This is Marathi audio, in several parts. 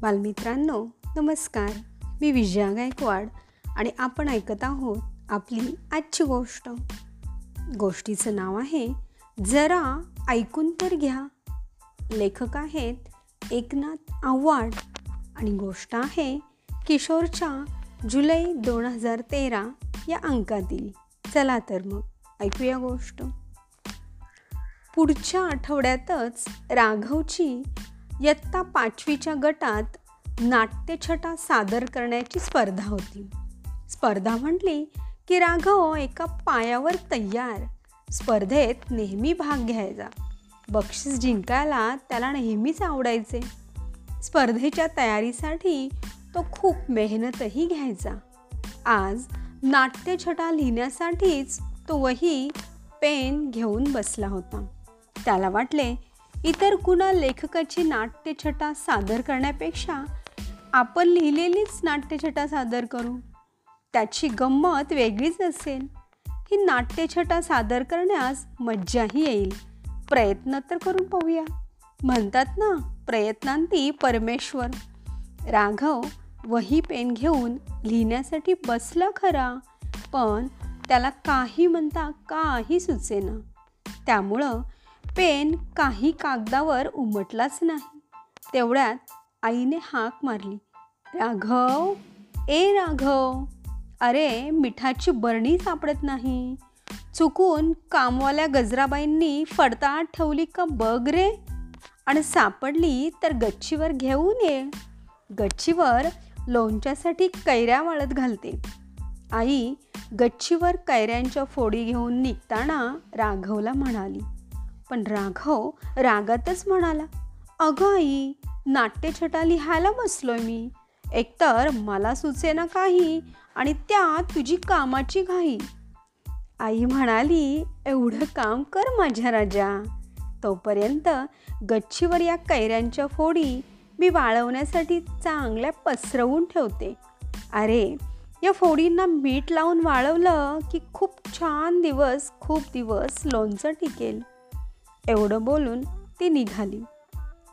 बालमित्रांनो नमस्कार. मी विजया गायकवाड आणि आपण ऐकत आहोत आपली आजची गोष्ट. गोष्टीचं नाव आहे जरा ऐकून तर घ्या. लेखक आहेत एकनाथ आव्हाड आणि गोष्ट आहे किशोरच्या जुलै दोन हजार तेरा या अंकातील. चला तर मग ऐकूया गोष्ट. पुढच्या आठवड्यातच राघवची इयत्ता पाचवीच्या गटात नाट्यछटा सादर करण्याची स्पर्धा होती. स्पर्धा म्हटली की राघव एका पायावर तयार. स्पर्धेत नेहमी भाग घ्यायचा. बक्षीस जिंकायला त्याला नेहमीच आवडायचे. स्पर्धेच्या तयारीसाठी तो खूप मेहनतही घ्यायचा. आज नाट्यछटा लिहिण्यासाठीच तो वही पेन घेऊन बसला होता. त्याला वाटले इतर कुणा लेखकाची नाट्यछटा सादर करण्यापेक्षा आपण लिहिलेलीच नाट्यछटा सादर करू? त्याची गंमत वेगळीच असेल. ही नाट्यछटा सादर करण्यास मज्जाही येईल. प्रयत्न तर करून पाहूया. म्हणतात ना प्रयत्नांती परमेश्वर. राघव वही पेन घेऊन लिहिण्यासाठी बसला खरा पण त्याला काही म्हणता काही सुचेना. त्यामुळं पेन काही कागदावर उमटलाच नाही. तेवढ्यात आईने हाक मारली. राघव ए राघव अरे मिठाची बरणी सापडत नाही. चुकून कामवाल्या गजराबाईंनी फडताळ ठेवली का बघ रे. आणि सापडली तर गच्चीवर घेऊन ये. गच्चीवर लोणच्यासाठी कैऱ्या वाळत घालते. आई गच्चीवर कैऱ्यांच्या फोडी घेऊन निघताना राघवला म्हणाली पण राघव रागातच म्हणाला अगं आई नाट्यछटा लिहायला बसलोय मी. एकतर मला सुचेना काही आणि त्यात तुझी कामाची घाई. आई म्हणाली एवढं काम कर माझ्या राजा. तोपर्यंत गच्चीवर या कैऱ्यांच्या फोडी मी वाळवण्यासाठी चांगल्या पसरवून ठेवते. अरे या फोडींना मीठ लावून वाळवलं की खूप छान दिवस खूप दिवस लोणचं टिकेल. एवढं बोलून ती निघाली.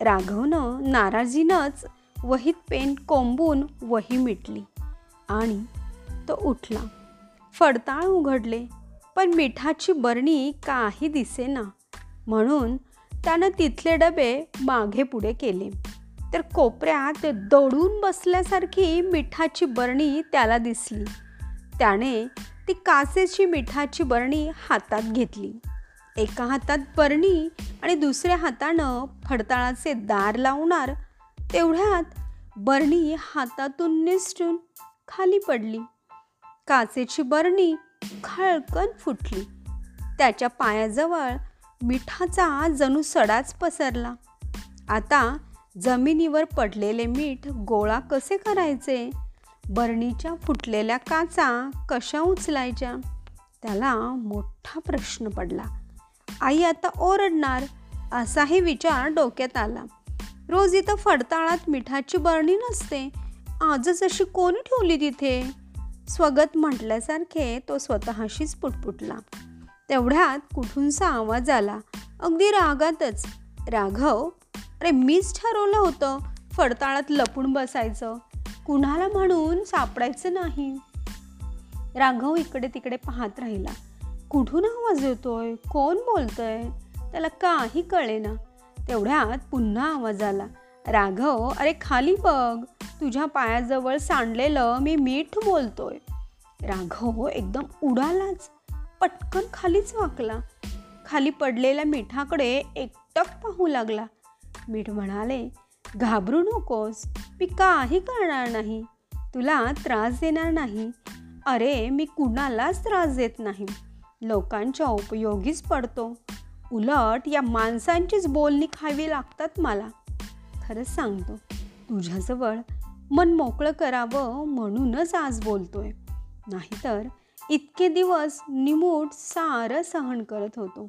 राघवनं नाराजीनंच वहीत पेन कोंबून वही मिटली आणि तो उठला. फडताळ उघडले पण मिठाची बरणी काही दिसेना. म्हणून त्यानं तिथले डबे मागे पुढे केले. तर कोपऱ्यात दडून बसल्यासारखी मिठाची बरणी त्याला दिसली. त्याने ती काचेची मिठाची बरणी हातात घेतली. एका हातात बरणी आणि दुसऱ्या हातानं फडताळाचे दार लावणार तेवढ्यात बरणी हातातून निसटून खाली पडली. काचेची बरणी खळकन फुटली. त्याच्या पायाजवळ मिठाचा जणू सडाच पसरला. आता जमिनीवर पडलेले मीठ गोळा कसे करायचे? बरणीच्या फुटलेल्या काचा कशा उचलायच्या? त्याला मोठा प्रश्न पडला. आई आता ओरडणार असाही विचार डोक्यात आला. रोज इथं फडताळात मिठाची बरणी नसते. आजच अशी कोणी ठेवली तिथे? स्वगत म्हटल्यासारखे तो स्वतःशीच पुटपुटला. तेवढ्यात कुठूनचा आवाज आला. अगदी रागातच. राघव अरे मीच ठरवलं होतं फडताळात लपून बसायचं. कुणाला म्हणून सापडायचं नाही? राघव इकडे तिकडे पाहत राहिला. कुठून आवाज येतोय? कोण बोलतंय? त्याला काही कळेना. तेवढ्यात पुन्हा आवाज आला. राघव अरे खाली बघ. तुझ्या पायाजवळ सांडलेलं मी मीठ बोलतोय. राघव एकदम उडालाच. पटकन खालीच वाकला. खाली पडलेल्या मिठाकडे एकटक पाहू लागला. मीठ म्हणाले घाबरू नकोस. मी काही करणार नाही. तुला त्रास देणार नाही. अरे मी कुणालाच त्रास देत नाही. लोकांच्या उपयोगीच पडतो. उलट या माणसांचीच बोलणी खावी लागतात मला. खरंच सांगतो तुझ्याजवळ मन मोकळं करावं म्हणूनच आज बोलतोय. नाहीतर इतके दिवस निमूट सारं सहन करत होतो.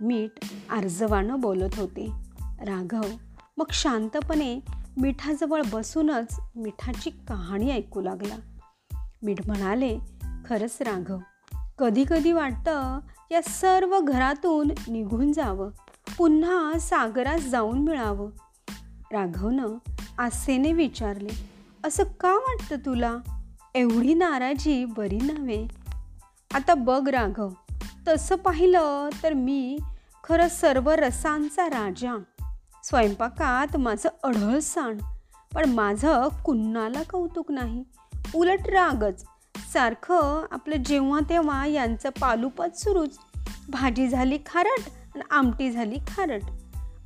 मीठ आर्जवानं बोलत होते. राघव मग शांतपणे मिठाजवळ बसूनच मिठाची कहाणी ऐकू लागला. मीठ म्हणाले खरंच राघव कधी कधी वाटतं या सर्व घरातून निघून जावं. पुन्हा सागरात जाऊन मिळावं. राघवनं आसेने विचारले असं का वाटतं तुला? एवढी नाराजी बरी नव्हे. आता बघ राघव तसं पाहिलं तर मी खरं सर्व रसांचा राजा. स्वयंपाकात माझं अढळ पण माझं कुन्नाला कौतुक नाही? उलट रागच सारखं आपलं जेव्हा तेव्हा यांचं पालुपत सुरूच. भाजी झाली खारट आणि आमटी झाली खारट.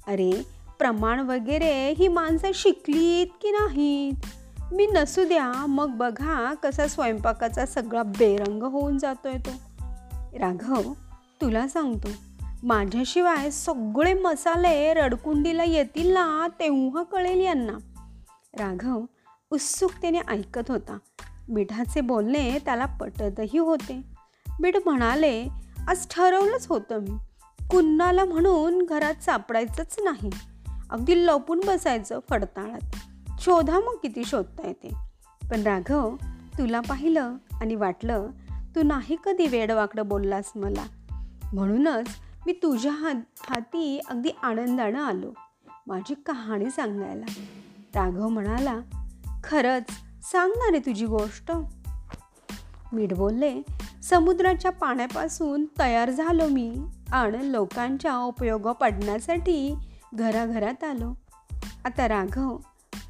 अरे प्रमाण वगैरे ही माणसं शिकलीत की नाहीत? मी नसू द्या मग बघा कसा स्वयंपाकाचा सगळा बेरंग होऊन जातोय तो. राघव तुला सांगतो माझ्याशिवाय सगळे मसाले रडकुंडीला येतील ना तेव्हा कळेल यांना. राघव उत्सुकतेने ऐकत होता. मिठाचे बोलणे त्याला पटतही होते. बिठ म्हणाले आज ठरवलंच होतं मी. कुन्नाला म्हणून घरात सापडायचंच नाही. अगदी लपून बसायचं फडताळात. शोधा मग किती शोधता येते. पण राघव तुला पाहिलं आणि वाटलं तू नाही कधी वेडवाकडं बोललास मला. म्हणूनच मी तुझ्या हात हाती अगदी आनंदानं आलो. माझी कहाणी सांगायला. राघव म्हणाला खरंच सांग ना रे तुझी गोष्ट. मीठ बोलले समुद्राच्या पाण्यापासून तयार झालो मी आणि लोकांच्या उपयोग पडण्यासाठी घराघरात आलो. आता राघव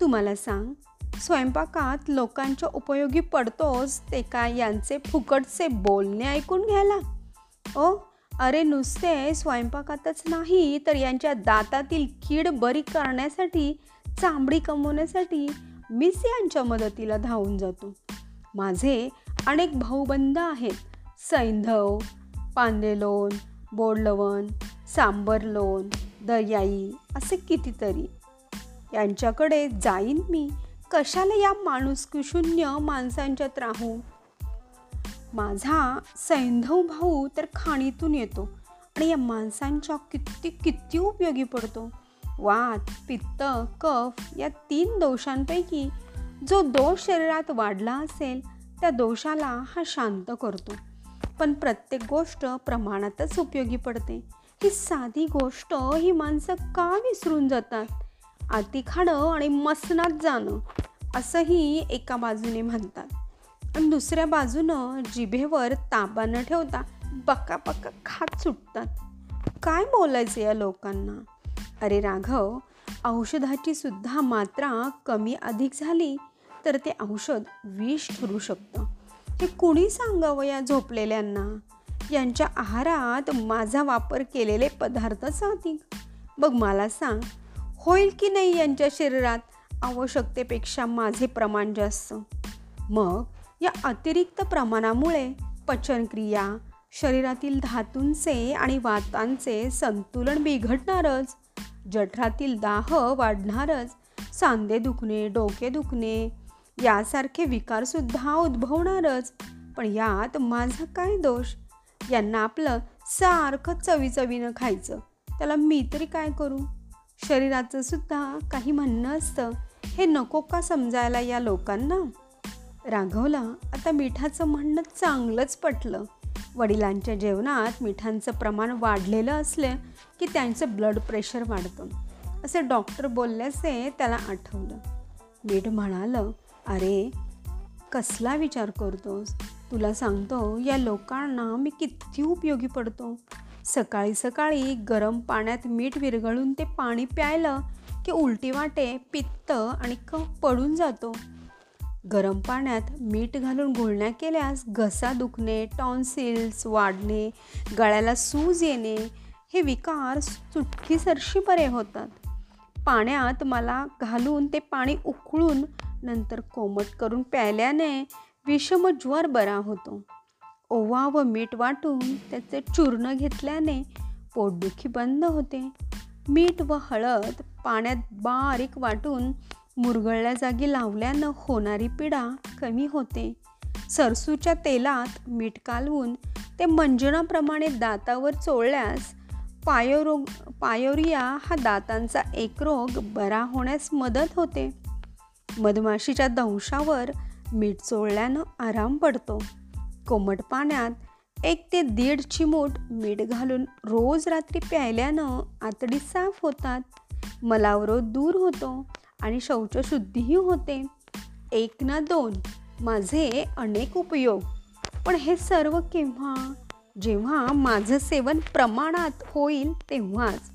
तुम्हाला सांग स्वयंपाकात लोकांच्या उपयोगी पडतोस ते काय यांचे फुकटचे बोलणे ऐकून घ्यायला? ओ अरे नुसते स्वयंपाकातच नाही तर यांच्या दातातील कीड बरी करण्यासाठी चांबडी कमवण्यासाठी मीच यांच्या मदतीला धावून जातो. माझे अनेक भाऊबंद आहेत. सैंधव पांदेलोन बोडलवण सांबरलोन दर्याई असे कितीतरी. यांच्याकडे जाईन मी. कशाला या माणूसकीशून्य माणसांच्यात राहू? माझा सैंधव भाऊ तर खाणीतून येतो आणि या माणसांच्या किती किती उपयोगी पडतो? वात पित्त कफ या तीन दोषांपैकी जो दोष शरीरात वाढला असेल त्या दोषाला हा शांत करतो. पण प्रत्येक गोष्ट प्रमाणातच उपयोगी पडते. ही साधी गोष्ट ही माणसं का विसरून जातात? आती खाणं आणि मसनात जाणं असंही एका बाजूने म्हणतात. आणि दुसऱ्या बाजूनं जिभेवर ताबा न ठेवता बक्का बक्का खात सुटतात. काय बोलायचं या लोकांना? अरे राघव औषधाची सुद्धा मात्रा कमी अधिक झाली तर ते औषध विष ठरू शकतं. हे कुणी सांगावं या झोपलेल्यांना? यांच्या आहारात माझा वापर केलेले पदार्थच अधिक बघ मला सांग होईल की नाही यांच्या शरीरात आवश्यकतेपेक्षा माझे प्रमाण जास्त? मग या अतिरिक्त प्रमाणामुळे पचनक्रिया शरीरातील धातूंचे आणि वातांचे संतुलन बिघडणारच. जठरातील दाह वाढणारच सांधे दुखणे डोके दुखणे यासारखे विकारसुद्धा उद्भवणारच. पण यात माझा काय दोष? यांना आपलं सारखं चवी चवीनं खायचं. त्याला मी तरी काय करू? शरीराचं सुद्धा काही म्हणणं असतं. हे नको का समजायला या लोकांना? राघवला आता मिठाचं म्हणणं चांगलंच पटलं. वडिलांच्या जेवणात मिठांचं प्रमाण वाढलेलं असलं की त्यांचं ब्लड प्रेशर वाढतं. असे डॉक्टर बोलल्याचे त्याला आठवलं. मीठ म्हणालं अरे कसला विचार करतोस? तुला सांगतो या लोकांना मी किती उपयोगी पडतो. सकाळी सकाळी गरम पाण्यात मीठ विरघळून ते पाणी प्यायलं की उलटी वाटे पित्त आणि कफ पडून जातो. गरम पाण्यात मीठ घालून घोळण्या केल्यास घसा दुखणे टॉन्सिल्स वाढणे गळ्याला सूज येणे हे विकार चुटकीसरशी बरे होतात. पाण्यात मला घालून ते पाणी उकळून नंतर कोमट करून प्यायल्याने विषमज्वर बरा होतो. ओवा व मीठ वाटून त्याचे चूर्ण घेतल्याने पोटदुखी बंद होते. मीठ व हळद पाण्यात बारीक वाटून मुरगळल्या जागी लावल्यानं होणारी पिडा कमी होते. सरसूच्या तेलात मीठ कालवून ते मंजनाप्रमाणे दातावर चोळल्यास पायोरोग पायोरिया हा दातांचा एक रोग बरा होण्यास मदत होते. मधमाशीच्या दंशावर मीठ चोळल्यानं आराम पडतो. कोमट पाण्यात एक ते दीड चिमूट मीठ घालून रोज रात्री प्यायल्यानं आतडी साफ होतात. मलावरोध दूर होतो. आणि शौचशुद्धीही होते. एक ना दोन माझे अनेक उपयोग. पण हे सर्व केव्हा? जेव्हा माझं सेवन प्रमाणात होईल तेव्हाच.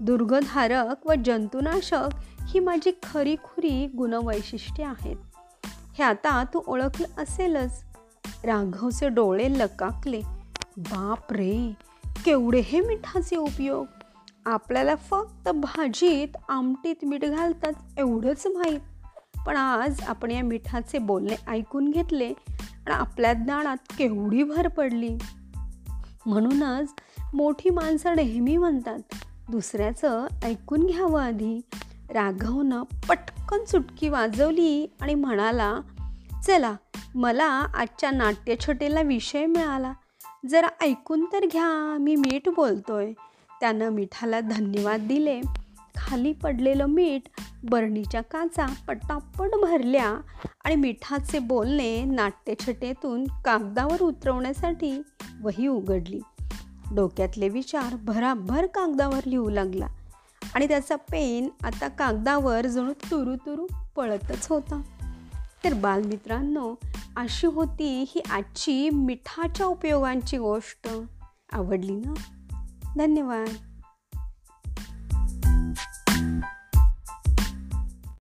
दुर्गधारक व जंतुनाशक ही माझी खरीखुरी गुणवैशिष्ट्ये आहेत. हे आता तू ओळखलं असेलच. राघवचे डोळे लकाकले. बाप रे केवढे हे मिठाचे उपयोग. आपल्याला फक्त भाजीत आमटीत मीठ घालतात एवढंच माहीत पण आज आपण या मिठाचे बोलणे ऐकून घेतले आणि आपल्या ज्ञानात केवढी भर पडली. म्हणूनच मोठी माणसं नेहमी म्हणतात दुसऱ्याचं ऐकून घ्यावं आधी. राघवनं पटकन चुटकी वाजवली आणि म्हणाला चला मला आजच्या नाट्यछटेला विषय मिळाला. जरा ऐकून तर घ्या मी मीठ बोलतोय. त्यानं मिठाला धन्यवाद दिले. खाली पडलेलं मीठ बरणीच्या काचा पटापट भरल्या आणि मिठाचे बोलणे नाट्यछटेतून कागदावर उतरवण्यासाठी वही उघडली. डोक्यातले विचार भराभर कागदावर लिहू लागला आणि त्याचा पेन आता कागदावर जणू तुरू तुरू पळतच होता. तर बालमित्रांनो अशी होती ही आजची मिठाच्या उपयोगांची गोष्ट. आवडली ना? धन्यवाद